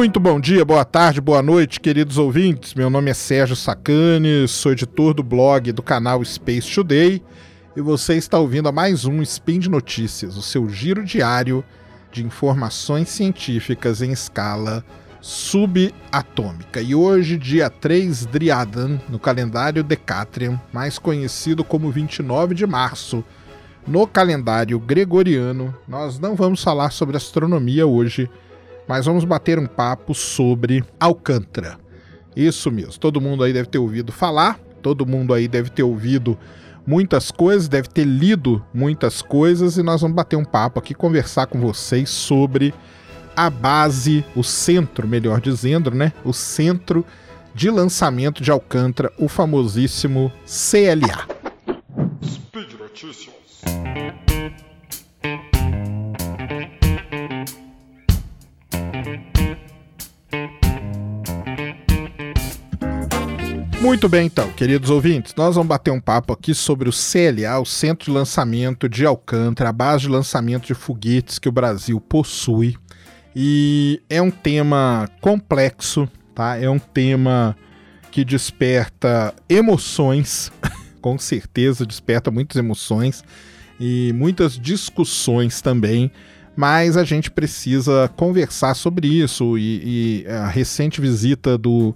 Muito bom dia, boa tarde, boa noite, queridos ouvintes. Meu nome é Sérgio Sacani, sou editor do blog do canal Space Today e você está ouvindo a mais um Spin de Notícias, o seu giro diário de informações científicas em escala subatômica. E hoje, dia 3 Driadan, no calendário Decatrian, mais conhecido como 29 de março, no calendário gregoriano, nós não vamos falar sobre astronomia hoje mas vamos bater um papo sobre Alcântara. Isso mesmo, todo mundo aí deve ter ouvido falar, todo mundo aí deve ter ouvido muitas coisas, deve ter lido muitas coisas e nós vamos bater um papo aqui, conversar com vocês sobre a base, o centro, melhor dizendo, né? O centro de lançamento de Alcântara, o famosíssimo CLA. Speed Notícias. Muito bem, então, queridos ouvintes, nós vamos bater um papo aqui sobre o CLA, o Centro de Lançamento de Alcântara, a base de lançamento de foguetes que o Brasil possui. E é um tema complexo, tá? É um tema que desperta emoções, com certeza desperta muitas emoções e muitas discussões também mas a gente precisa conversar sobre isso e, e a recente visita do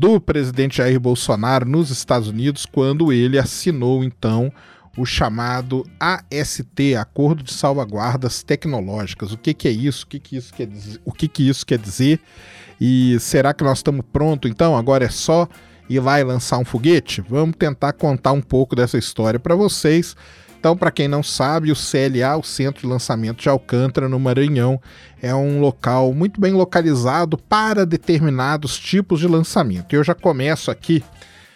do presidente Jair Bolsonaro nos Estados Unidos quando ele assinou então o chamado AST, Acordo de Salvaguardas Tecnológicas. O que, que é isso? O que, que isso quer dizer? O que, que isso quer dizer? E será que nós estamos prontos então? Agora é só ir lá e lançar um foguete? Vamos tentar contar um pouco dessa história para vocês. Então, para quem não sabe, o CLA, o Centro de Lançamento de Alcântara, no Maranhão, é um local muito bem localizado para determinados tipos de lançamento. Eu já começo aqui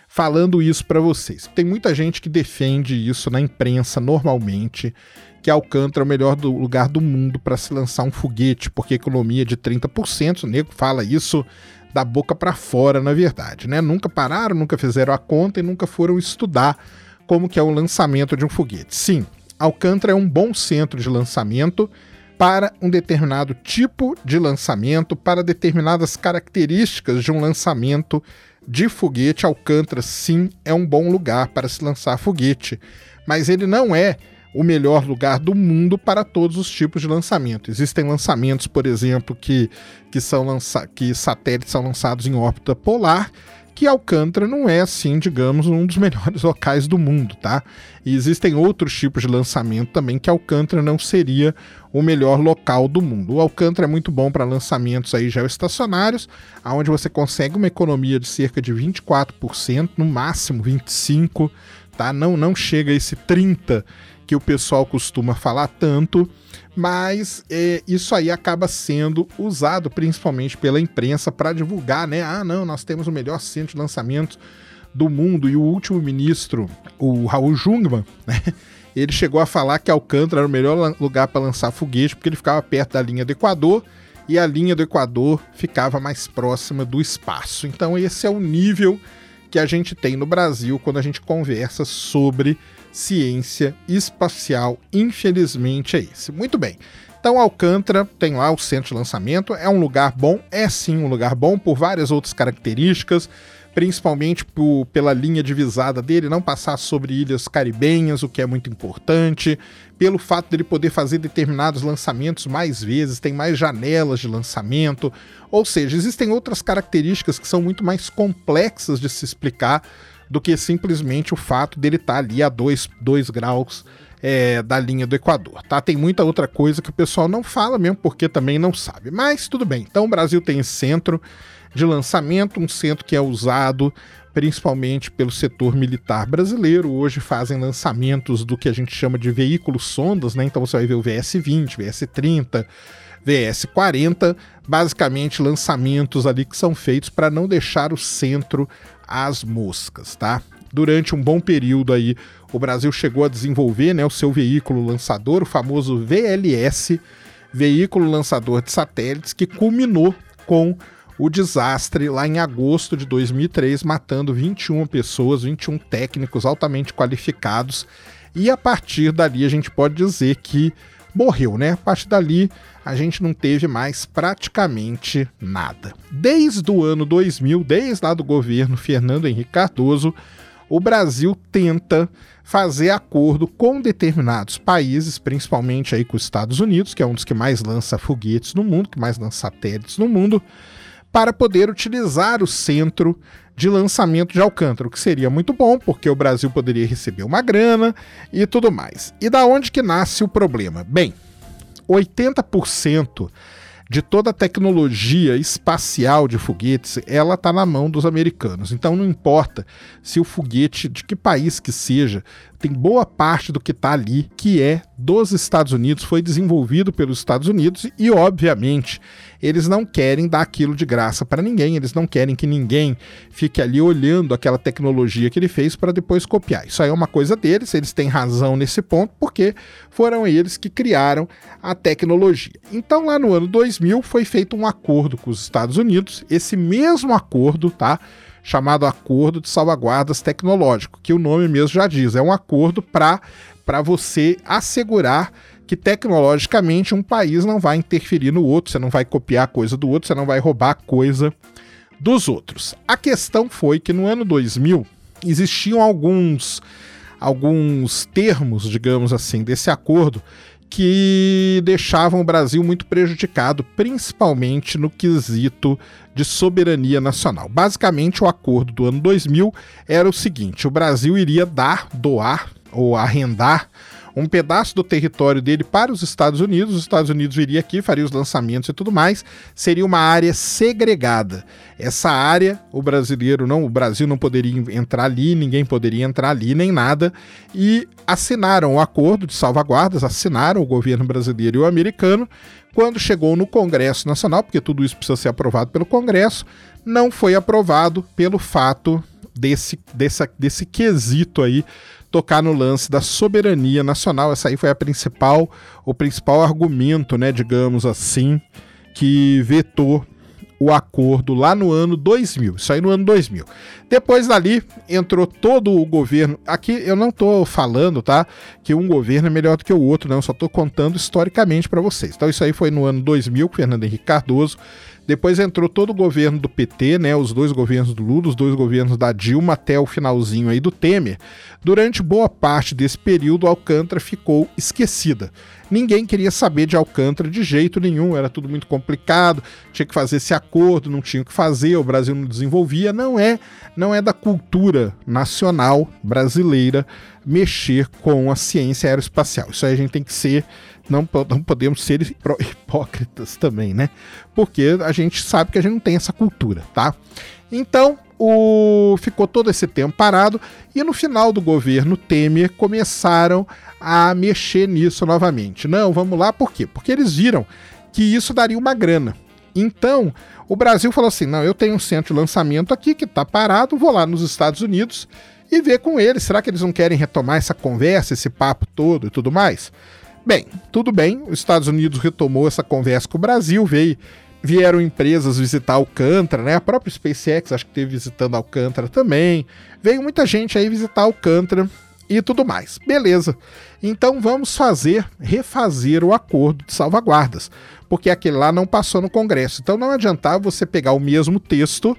falando isso para vocês. Tem muita gente que defende isso na imprensa normalmente, que Alcântara é o melhor do lugar do mundo para se lançar um foguete, porque economia é de 30%, o nego fala isso da boca para fora, na verdade, né? Nunca pararam, nunca fizeram a conta e nunca foram estudar como que é o lançamento de um foguete. Sim, Alcântara é um bom centro de lançamento para um determinado tipo de lançamento, para determinadas características de um lançamento de foguete. Alcântara, sim, é um bom lugar para se lançar foguete, mas ele não é o melhor lugar do mundo para todos os tipos de lançamento. Existem lançamentos, por exemplo, que, que, são lança que satélites são lançados em órbita polar que Alcântara não é assim, digamos, um dos melhores locais do mundo, tá? E existem outros tipos de lançamento também que Alcântara não seria o melhor local do mundo. O Alcântara é muito bom para lançamentos aí geoestacionários, aonde você consegue uma economia de cerca de 24%, no máximo 25, tá? Não não chega a esse 30 que o pessoal costuma falar tanto, mas é, isso aí acaba sendo usado principalmente pela imprensa para divulgar, né? Ah, não, nós temos o melhor centro de lançamento do mundo e o último ministro, o Raul Jungmann, né? Ele chegou a falar que Alcântara era o melhor lugar para lançar foguete porque ele ficava perto da linha do Equador e a linha do Equador ficava mais próxima do espaço. Então esse é o nível que a gente tem no Brasil quando a gente conversa sobre ciência espacial. Infelizmente é esse. Muito bem. Então, Alcântara tem lá o centro de lançamento, é um lugar bom, é sim um lugar bom por várias outras características, principalmente por, pela linha divisada dele não passar sobre ilhas caribenhas, o que é muito importante, pelo fato dele poder fazer determinados lançamentos mais vezes, tem mais janelas de lançamento, ou seja, existem outras características que são muito mais complexas de se explicar do que simplesmente o fato dele estar tá ali a 2 graus é, da linha do Equador, tá? Tem muita outra coisa que o pessoal não fala mesmo porque também não sabe. Mas tudo bem. Então o Brasil tem esse centro de lançamento, um centro que é usado principalmente pelo setor militar brasileiro. Hoje fazem lançamentos do que a gente chama de veículos sondas, né? Então você vai ver o VS-20, VS-30, VS-40, basicamente lançamentos ali que são feitos para não deixar o centro às moscas, tá? Durante um bom período aí, o Brasil chegou a desenvolver né, o seu veículo lançador, o famoso VLS, veículo lançador de satélites, que culminou com o desastre lá em agosto de 2003, matando 21 pessoas, 21 técnicos altamente qualificados. E a partir dali a gente pode dizer que morreu, né? A partir dali a gente não teve mais praticamente nada. Desde o ano 2000, desde lá do governo Fernando Henrique Cardoso, o Brasil tenta fazer acordo com determinados países, principalmente aí com os Estados Unidos, que é um dos que mais lança foguetes no mundo, que mais lança satélites no mundo, para poder utilizar o centro de lançamento de Alcântara, o que seria muito bom, porque o Brasil poderia receber uma grana e tudo mais. E da onde que nasce o problema? Bem, 80% de toda a tecnologia espacial de foguetes, ela está na mão dos americanos. Então não importa se o foguete de que país que seja, tem boa parte do que está ali que é dos Estados Unidos, foi desenvolvido pelos Estados Unidos e, obviamente, eles não querem dar aquilo de graça para ninguém, eles não querem que ninguém fique ali olhando aquela tecnologia que ele fez para depois copiar. Isso aí é uma coisa deles, eles têm razão nesse ponto, porque foram eles que criaram a tecnologia. Então, lá no ano 2000, foi feito um acordo com os Estados Unidos, esse mesmo acordo, tá? Chamado Acordo de Salvaguardas Tecnológico, que o nome mesmo já diz, é um acordo para você assegurar que tecnologicamente um país não vai interferir no outro, você não vai copiar coisa do outro, você não vai roubar coisa dos outros. A questão foi que no ano 2000 existiam alguns alguns termos, digamos assim, desse acordo que deixavam o Brasil muito prejudicado, principalmente no quesito de soberania nacional. Basicamente, o acordo do ano 2000 era o seguinte: o Brasil iria dar, doar ou arrendar um pedaço do território dele para os Estados Unidos. Os Estados Unidos viria aqui, faria os lançamentos e tudo mais. Seria uma área segregada. Essa área, o brasileiro não, o Brasil não poderia entrar ali, ninguém poderia entrar ali, nem nada. E assinaram o acordo de salvaguardas, assinaram o governo brasileiro e o americano. Quando chegou no Congresso Nacional, porque tudo isso precisa ser aprovado pelo Congresso, não foi aprovado pelo fato desse, desse, desse quesito aí tocar no lance da soberania nacional. Essa aí foi a principal, o principal argumento, né, digamos assim, que vetou o acordo lá no ano 2000. Isso aí no ano 2000. Depois dali entrou todo o governo. Aqui eu não estou falando, tá, que um governo é melhor do que o outro, não. Eu só estou contando historicamente para vocês. Então isso aí foi no ano 2000 com Fernando Henrique Cardoso depois entrou todo o governo do PT, né, os dois governos do Lula, os dois governos da Dilma até o finalzinho aí do Temer. Durante boa parte desse período, Alcântara ficou esquecida. Ninguém queria saber de Alcântara de jeito nenhum, era tudo muito complicado, tinha que fazer esse acordo, não tinha o que fazer, o Brasil não desenvolvia, não é, não é da cultura nacional brasileira mexer com a ciência aeroespacial. Isso aí a gente tem que ser não, não podemos ser hipócritas também, né? Porque a gente sabe que a gente não tem essa cultura, tá? Então, o, ficou todo esse tempo parado e no final do governo Temer começaram a mexer nisso novamente. Não, vamos lá, por quê? Porque eles viram que isso daria uma grana. Então, o Brasil falou assim: não, eu tenho um centro de lançamento aqui que está parado, vou lá nos Estados Unidos e ver com eles. Será que eles não querem retomar essa conversa, esse papo todo e tudo mais? Bem, tudo bem, os Estados Unidos retomou essa conversa com o Brasil, veio, vieram empresas visitar Alcântara, né? A própria SpaceX acho que esteve visitando Alcântara também. Veio muita gente aí visitar Alcântara e tudo mais. Beleza. Então vamos fazer, refazer o acordo de salvaguardas, porque aquele lá não passou no Congresso. Então não adiantava você pegar o mesmo texto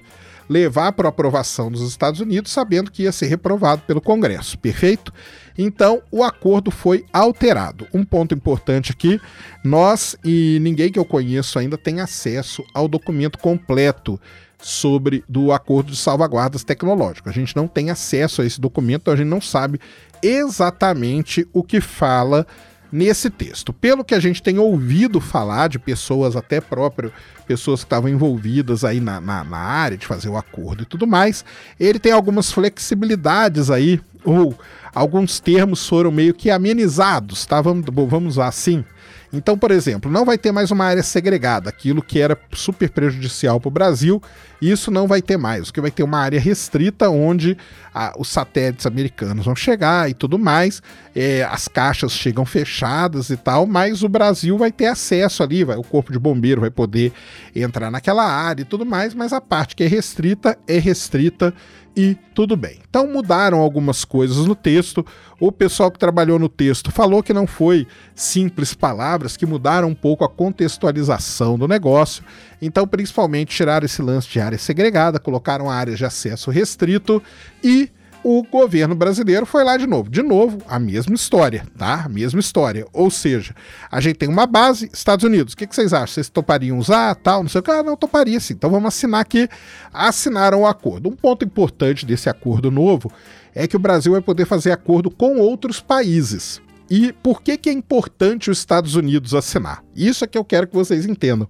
levar para aprovação dos Estados Unidos, sabendo que ia ser reprovado pelo Congresso, perfeito? Então, o acordo foi alterado. Um ponto importante aqui: nós e ninguém que eu conheço ainda tem acesso ao documento completo sobre do acordo de salvaguardas tecnológicas. A gente não tem acesso a esse documento, então a gente não sabe exatamente o que fala nesse texto. Pelo que a gente tem ouvido falar de pessoas, até próprio pessoas que estavam envolvidas aí na, na, na, área de fazer o acordo e tudo mais, ele tem algumas flexibilidades aí, ou alguns termos foram meio que amenizados, tá? Vamos, vamos usar assim. Então, por exemplo, não vai ter mais uma área segregada, aquilo que era super prejudicial para o Brasil, isso não vai ter mais. O que vai ter uma área restrita onde a, os satélites americanos vão chegar e tudo mais, é, as caixas chegam fechadas e tal, mas o Brasil vai ter acesso ali, vai, o corpo de bombeiro vai poder entrar naquela área e tudo mais, mas a parte que é restrita é restrita e tudo bem. Então mudaram algumas coisas no texto. O pessoal que trabalhou no texto falou que não foi simples palavras, que mudaram um pouco a contextualização do negócio. Então, principalmente, tiraram esse lance de área segregada, colocaram áreas de acesso restrito e o governo brasileiro foi lá de novo. De novo, a mesma história, tá? A mesma história. Ou seja, a gente tem uma base, Estados Unidos. O que, que vocês acham? Vocês topariam usar, tal? Não sei o que. Ah, não, toparia sim. Então vamos assinar aqui. Assinaram o acordo. Um ponto importante desse acordo novo é que o Brasil vai poder fazer acordo com outros países. E por que, que é importante os Estados Unidos assinar? Isso é que eu quero que vocês entendam.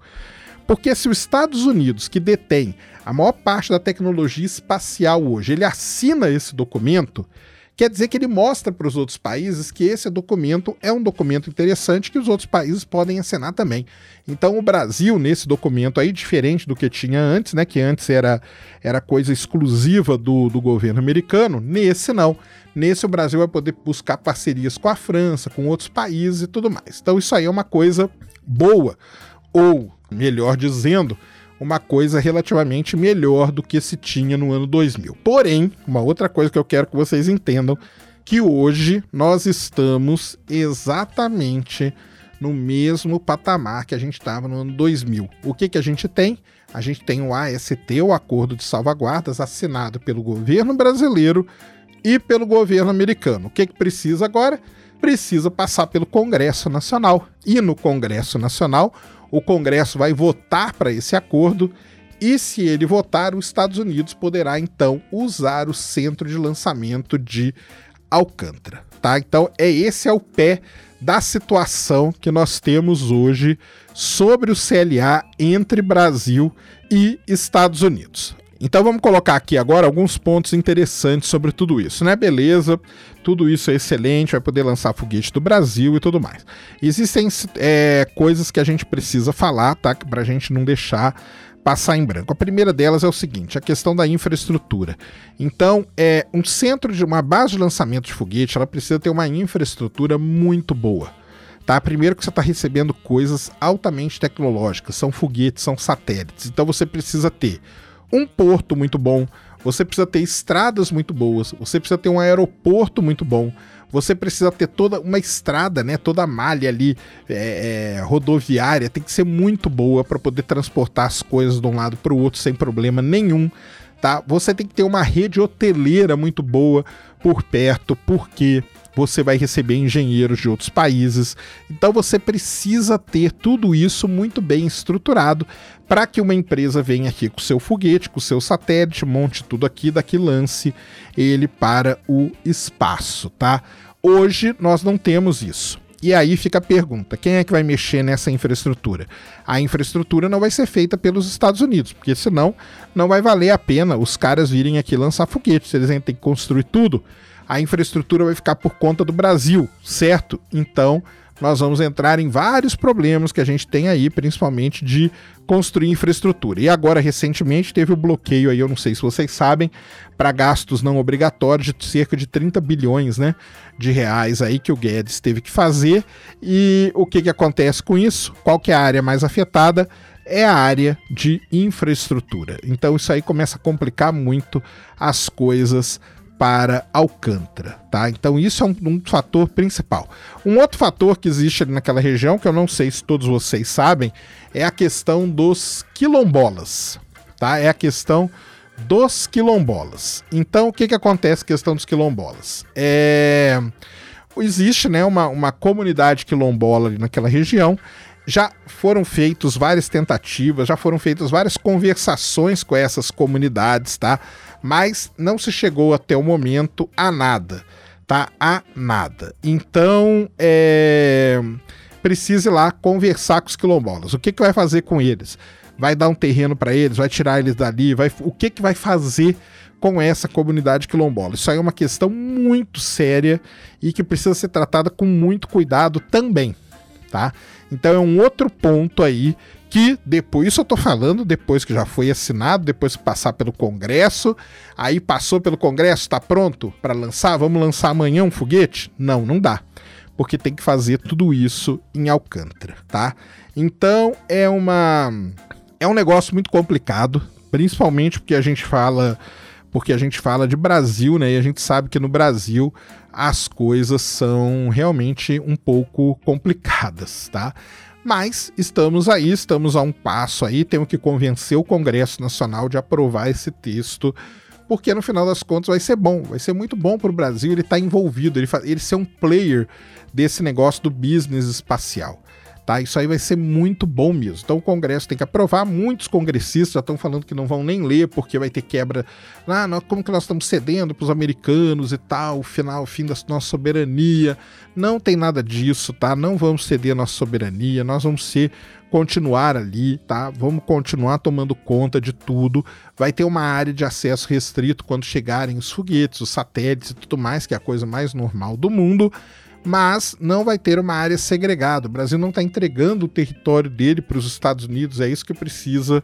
Porque se os Estados Unidos, que detém a maior parte da tecnologia espacial hoje, ele assina esse documento, quer dizer que ele mostra para os outros países que esse documento é um documento interessante que os outros países podem assinar também. Então o Brasil, nesse documento aí, diferente do que tinha antes, né? Que antes era, era coisa exclusiva do, do governo americano, nesse não. Nesse o Brasil vai poder buscar parcerias com a França, com outros países e tudo mais. Então isso aí é uma coisa boa. Ou, melhor dizendo, uma coisa relativamente melhor do que se tinha no ano 2000. Porém, uma outra coisa que eu quero que vocês entendam que hoje nós estamos exatamente no mesmo patamar que a gente estava no ano 2000. O que, que a gente tem? A gente tem o AST, o Acordo de Salvaguardas, assinado pelo governo brasileiro e pelo governo americano. O que, que precisa agora? Precisa passar pelo Congresso Nacional. E no Congresso Nacional, o Congresso vai votar para esse acordo e se ele votar, os Estados Unidos poderá então usar o centro de lançamento de Alcântara, tá? Então é esse é o pé da situação que nós temos hoje sobre o CLA entre Brasil e Estados Unidos. Então vamos colocar aqui agora alguns pontos interessantes sobre tudo isso, né? Beleza, tudo isso é excelente, vai poder lançar foguete do Brasil e tudo mais. Existem é, coisas que a gente precisa falar, tá? Para a gente não deixar passar em branco. A primeira delas é o seguinte: a questão da infraestrutura. Então, é um centro de uma base de lançamento de foguete, ela precisa ter uma infraestrutura muito boa. Tá? Primeiro que você está recebendo coisas altamente tecnológicas, são foguetes, são satélites. Então você precisa ter um porto muito bom, você precisa ter estradas muito boas, você precisa ter um aeroporto muito bom, você precisa ter toda uma estrada, né? Toda a malha ali é, é, rodoviária tem que ser muito boa para poder transportar as coisas de um lado para o outro sem problema nenhum. Tá? Você tem que ter uma rede hoteleira muito boa por perto, porque você vai receber engenheiros de outros países. Então você precisa ter tudo isso muito bem estruturado para que uma empresa venha aqui com seu foguete, com seu satélite, monte tudo aqui, daqui lance ele para o espaço, tá? Hoje nós não temos isso. E aí fica a pergunta: quem é que vai mexer nessa infraestrutura? A infraestrutura não vai ser feita pelos Estados Unidos, porque senão não vai valer a pena os caras virem aqui lançar foguetes. Eles têm que construir tudo a infraestrutura vai ficar por conta do Brasil, certo? Então, nós vamos entrar em vários problemas que a gente tem aí, principalmente de construir infraestrutura. E agora, recentemente, teve o bloqueio aí, eu não sei se vocês sabem, para gastos não obrigatórios de cerca de 30 bilhões né, de reais aí que o Guedes teve que fazer. E o que, que acontece com isso? Qual que é a área mais afetada? É a área de infraestrutura. Então isso aí começa a complicar muito as coisas para Alcântara, tá? Então isso é um, um, fator principal. Um outro fator que existe ali naquela região, que eu não sei se todos vocês sabem, é a questão dos quilombolas, tá? É a questão dos quilombolas. Então o que que acontece com a questão dos quilombolas? É... Existe, né, uma, uma comunidade quilombola ali naquela região, já foram feitas várias tentativas, já foram feitas várias conversações com essas comunidades, tá? mas não se chegou até o momento a nada, tá? A nada. Então, é... precisa ir lá conversar com os quilombolas. O que, que vai fazer com eles? Vai dar um terreno para eles? Vai tirar eles dali? Vai... O que, que vai fazer com essa comunidade quilombola? Isso aí é uma questão muito séria e que precisa ser tratada com muito cuidado também, tá? Então é um outro ponto aí que depois, isso eu tô falando depois que já foi assinado, depois que passar pelo Congresso, aí passou pelo Congresso, tá pronto para lançar? Vamos lançar amanhã um foguete? Não, não dá. Porque tem que fazer tudo isso em Alcântara, tá? Então é uma é um negócio muito complicado, principalmente porque a gente fala porque a gente fala de Brasil, né? E a gente sabe que no Brasil as coisas são realmente um pouco complicadas, tá? Mas estamos aí, estamos a um passo aí, temos que convencer o Congresso Nacional de aprovar esse texto, porque no final das contas vai ser bom, vai ser muito bom para o Brasil ele estar tá envolvido, ele, ele ser um player desse negócio do business espacial. Tá? Isso aí vai ser muito bom mesmo. Então o Congresso tem que aprovar. Muitos congressistas já estão falando que não vão nem ler porque vai ter quebra. Ah, nós, como que nós estamos cedendo para os americanos e tal, o final, o fim da nossa soberania. Não tem nada disso, tá? Não vamos ceder a nossa soberania. Nós vamos ser continuar ali, tá? Vamos continuar tomando conta de tudo. Vai ter uma área de acesso restrito quando chegarem os foguetes, os satélites e tudo mais, que é a coisa mais normal do mundo mas não vai ter uma área segregada. O Brasil não está entregando o território dele para os Estados Unidos, é isso que precisa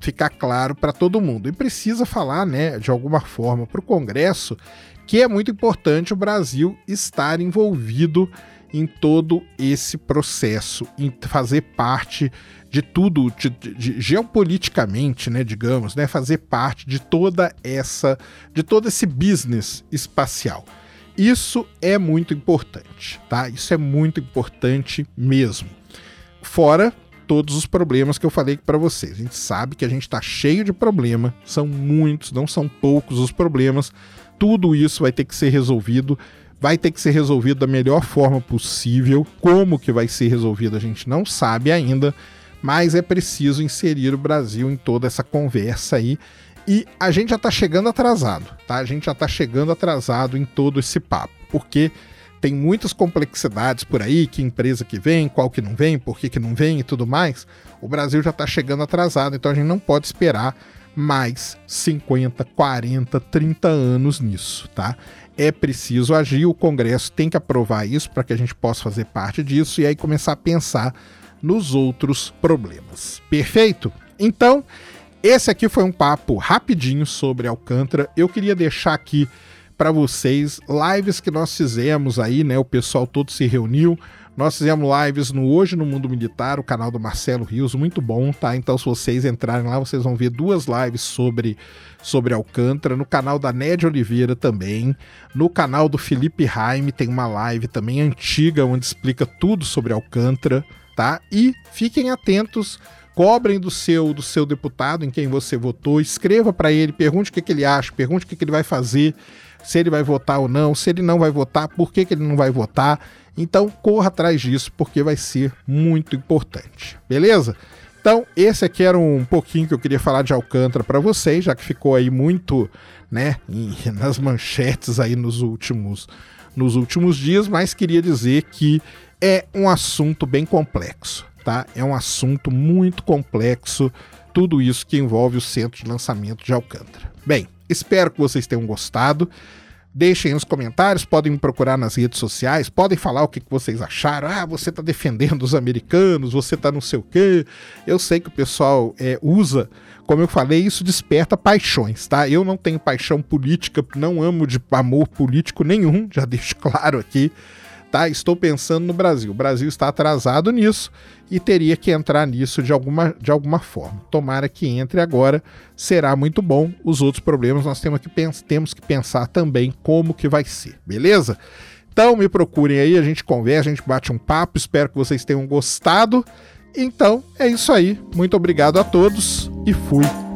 ficar claro para todo mundo. E precisa falar, né, de alguma forma, para o Congresso que é muito importante o Brasil estar envolvido em todo esse processo, em fazer parte de tudo, de, de, geopoliticamente, né, digamos, né, fazer parte de toda essa, de todo esse business espacial. Isso é muito importante, tá? Isso é muito importante mesmo. Fora todos os problemas que eu falei para vocês. A gente sabe que a gente está cheio de problema, são muitos, não são poucos os problemas. Tudo isso vai ter que ser resolvido, vai ter que ser resolvido da melhor forma possível. Como que vai ser resolvido a gente não sabe ainda, mas é preciso inserir o Brasil em toda essa conversa aí e a gente já tá chegando atrasado, tá? A gente já tá chegando atrasado em todo esse papo, porque tem muitas complexidades por aí, que empresa que vem, qual que não vem, por que, que não vem e tudo mais. O Brasil já tá chegando atrasado, então a gente não pode esperar mais 50, 40, 30 anos nisso, tá? É preciso agir, o Congresso tem que aprovar isso para que a gente possa fazer parte disso e aí começar a pensar nos outros problemas. Perfeito? Então, esse aqui foi um papo rapidinho sobre Alcântara. Eu queria deixar aqui para vocês lives que nós fizemos aí, né? O pessoal todo se reuniu. Nós fizemos lives no Hoje no Mundo Militar, o canal do Marcelo Rios, muito bom, tá? Então, se vocês entrarem lá, vocês vão ver duas lives sobre, sobre Alcântara. No canal da Nédia Oliveira também. No canal do Felipe Raime tem uma live também antiga, onde explica tudo sobre Alcântara, tá? E fiquem atentos cobrem do seu do seu deputado em quem você votou, escreva para ele, pergunte o que, que ele acha, pergunte o que, que ele vai fazer, se ele vai votar ou não, se ele não vai votar, por que, que ele não vai votar. Então corra atrás disso, porque vai ser muito importante, beleza? Então, esse aqui era um pouquinho que eu queria falar de Alcântara para vocês, já que ficou aí muito, né, nas manchetes aí nos últimos nos últimos dias, mas queria dizer que é um assunto bem complexo tá? É um assunto muito complexo, tudo isso que envolve o centro de lançamento de Alcântara. Bem, espero que vocês tenham gostado. Deixem nos comentários, podem me procurar nas redes sociais, podem falar o que, vocês acharam. Ah, você está defendendo os americanos, você está não sei o quê. Eu sei que o pessoal é, usa, como eu falei, isso desperta paixões, tá? Eu não tenho paixão política, não amo de amor político nenhum, já deixo claro aqui tá? Estou pensando no Brasil. O Brasil está atrasado nisso e teria que entrar nisso de alguma, de alguma forma. Tomara que entre agora, será muito bom. Os outros problemas nós temos que, temos que pensar também como que vai ser, beleza? Então me procurem aí, a gente conversa, a gente bate um papo. Espero que vocês tenham gostado. Então é isso aí. Muito obrigado a todos e fui.